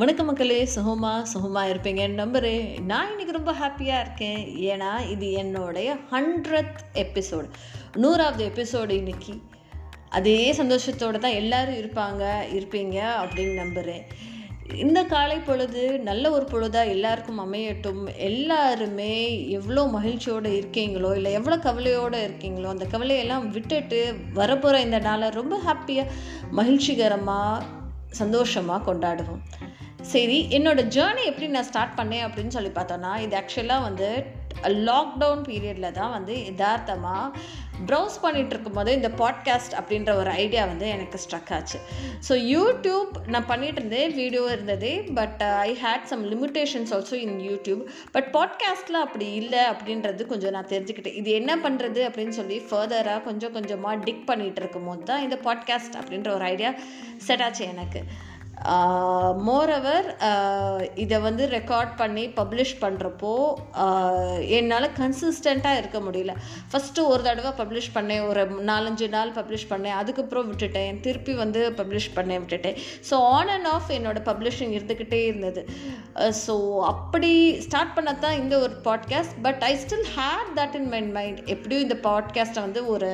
வணக்க மக்களே சுகமா சுகமாக இருப்பீங்கன்னு நம்புகிறேன் நான் இன்னைக்கு ரொம்ப ஹாப்பியாக இருக்கேன். ஏன்னா இது என்னுடைய ஹண்ட்ரட் எபிசோடு நூறாவது எபிசோடு இன்னைக்கு. அதே சந்தோஷத்தோடு தான் எல்லோரும் இருப்பாங்க இருப்பீங்க அப்படின்னு நம்புகிறேன் இந்த காலை பொழுது நல்ல ஒரு பொழுதாக எல்லாருக்கும் அமையட்டும். எல்லாருமே எவ்வளோ மகிழ்ச்சியோடு இருக்கீங்களோ இல்லை எவ்வளோ கவலையோடு இருக்கீங்களோ அந்த கவலையெல்லாம் விட்டுட்டு வரப்போகிற இந்த நாளை ரொம்ப ஹாப்பியாக மகிழ்ச்சிகரமாக சந்தோஷமாக கொண்டாடுவோம். சரி என்னோட ஜேர்னி எப்படி நான் ஸ்டார்ட் பண்ணேன் அப்படின்னு சொல்லி பார்த்தோன்னா இது ஆக்சுவலாக வந்து லாக்டவுன் பீரியடில் தான் வந்து யதார்த்தமாக ப்ரௌஸ் பண்ணிகிட்டு இருக்கும்போது இந்த பாட்காஸ்ட் அப்படின்ற ஒரு ஐடியா வந்து எனக்கு ஸ்ட்ரக் ஆச்சு. ஸோ யூடியூப் நான் பண்ணிகிட்டு இருந்தேன் வீடியோ இருந்தது but I had some limitations also in YouTube but பாட்காஸ்ட்டில் அப்படி இல்லை அப்படின்றது கொஞ்சம் நான் தெரிஞ்சுக்கிட்டேன். இது என்ன பண்ணுறது அப்படின்னு சொல்லி ஃபர்தராக கொஞ்சம் கொஞ்சமாக டிக் பண்ணிகிட்டு இருக்கும்போது தான் இந்த பாட்காஸ்ட் அப்படின்ற ஒரு ஐடியா செட் ஆச்சு எனக்கு. மோரவர் இதை வந்து ரெக்கார்ட் பண்ணி பப்ளிஷ் பண்ணுறப்போ என்னால் கன்சிஸ்டண்ட்டாக இருக்க முடியல. ஃபஸ்ட்டு ஒரு தடவை பப்ளிஷ் பண்ணேன் ஒரு நாலஞ்சு நாள் பப்ளிஷ் பண்ணேன் அதுக்கப்புறம் விட்டுட்டேன் திருப்பி வந்து பப்ளிஷ் பண்ணேன் விட்டுட்டேன். ஸோ ஆன் அண்ட் ஆஃப் என்னோட பப்ளிஷிங் இருந்துக்கிட்டே இருந்தது. ஸோ அப்படி ஸ்டார்ட் பண்ண தான் இந்த ஒரு podcast but I still had that in my mind எப்படியும் இந்த பாட்காஸ்ட்டை வந்து ஒரு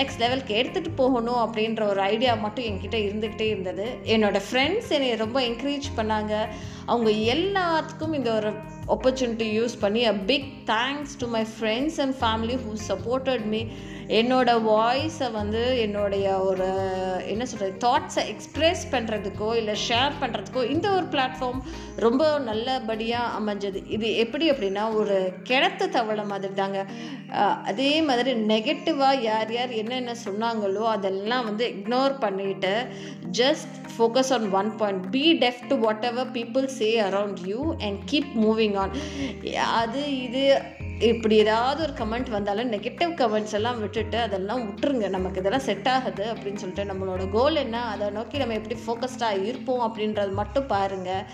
நெக்ஸ்ட் லெவலுக்கு எடுத்துகிட்டு போகணும் அப்படின்ற ஒரு ஐடியா மட்டும் என்கிட்ட இருந்துக்கிட்டே இருந்தது. என்னோடய ஃப்ரெண்ட் ஃப்ரெண்ட்ஸ் என்னை ரொம்ப என்கரேஜ் பண்ணாங்க. அவங்க எல்லாத்துக்கும் இந்த ஒரு ஆப்பர்ச்சுனிட்டி யூஸ் பண்ணி a big thanks to my friends and family who supported me என்னோட வாய்ஸை வந்து என்னுடைய ஒரு என்ன சொல்கிறது தாட்ஸை எக்ஸ்ப்ரெஸ் பண்ணுறதுக்கோ இல்லை ஷேர் பண்ணுறதுக்கோ இந்த ஒரு பிளாட்ஃபார்ம் ரொம்ப நல்லபடியாக அமைஞ்சது. இது எப்படி அப்படின்னா ஒரு கிணத்து தவளை மாதிரி தாங்க. அதே மாதிரி நெகட்டிவாக யார் யார் என்னென்ன சொன்னாங்களோ அதெல்லாம் வந்து இக்னோர் பண்ணிவிட்டு just focus on one point be deaf to whatever people say around you and keep moving on அது இது இப்படி ஏதாவது ஒரு கமெண்ட் வந்தாலும் நெகட்டிவ் கமெண்ட்ஸ் எல்லாம் விட்டுட்டு அதெல்லாம் விட்டுருங்க. நமக்கு இதெல்லாம் செட் ஆகுது அப்படின்னு சொல்லிட்டு நம்மளோட கோல் என்ன? அதை நோக்கி நம்ம எப்படி ஃபோக்கஸ்டாக இருப்போம் அப்படின்றது மட்டும் பாருங்கள்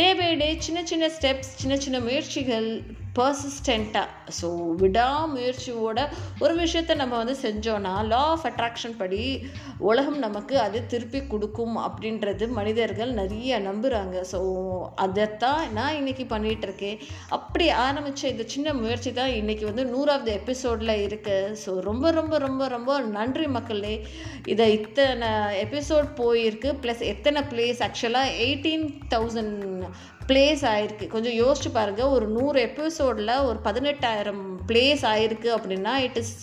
டே பை டே சின்ன சின்ன ஸ்டெப்ஸ் சின்ன சின்ன முயற்சிகள் பர்சிஸ்டண்ட்டாக ஸோ விடாமுயற்சியோட ஒரு விஷயத்த நம்ம வந்து செஞ்சோன்னா லா ஆஃப் அட்ராக்ஷன் படி உலகம் நமக்கு அது திருப்பி கொடுக்கும் அப்படின்றது மனிதர்கள் நிறைய நம்புகிறாங்க ஸோ அதைத்தான் நான் இன்றைக்கி பண்ணிகிட்ருக்கேன் அப்படி ஆரம்பித்த இந்த சின்ன முயற்சி தான் இன்றைக்கி வந்து நூறாவது எபிசோடில் இருக்குது ஸோ ரொம்ப ரொம்ப ரொம்ப ரொம்ப நன்றி மக்களே. இதை இத்தனை எபிசோட் போயிருக்கு. ப்ளஸ் எத்தனை பிளேஸ் ஆக்சுவலாக எயிட்டீன் தௌசண்ட் பிளேஸ் ஆயிருக்கு. கொஞ்சம் யோசிச்சு பாருங்கள் ஒரு நூறு எபிசோடில் ஒரு பதினெட்டாயிரம் பிளேஸ் ஆயிருக்கு அப்படின்னா இட் இஸ்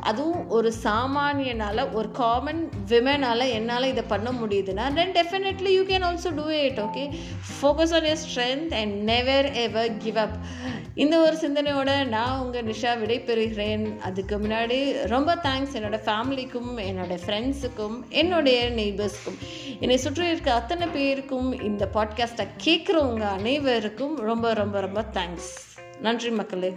அதுவும் ஒரு சாமானியனால் ஒரு காமன் விமனால் என்னால் இதை பண்ண முடியுதுன்னா then definitely you can also do it okay focus on your strength and never ever give up இந்த ஒரு சிந்தனையோட நான் உங்கள் நிஷா விடைபெறுகிறேன். அதுக்கு முன்னாடி ரொம்ப தேங்க்ஸ் என்னோடய ஃபேமிலிக்கும் என்னோடய ஃப்ரெண்ட்ஸுக்கும் என்னுடைய நெய்பர்ஸ்க்கும் என்னை சுற்றி இருக்க அத்தனை பேருக்கும் இந்த பாட்காஸ்ட்டை கேட்குறவங்க அனைவருக்கும் ரொம்ப ரொம்ப ரொம்ப தேங்க்ஸ் நன்றி மக்களே.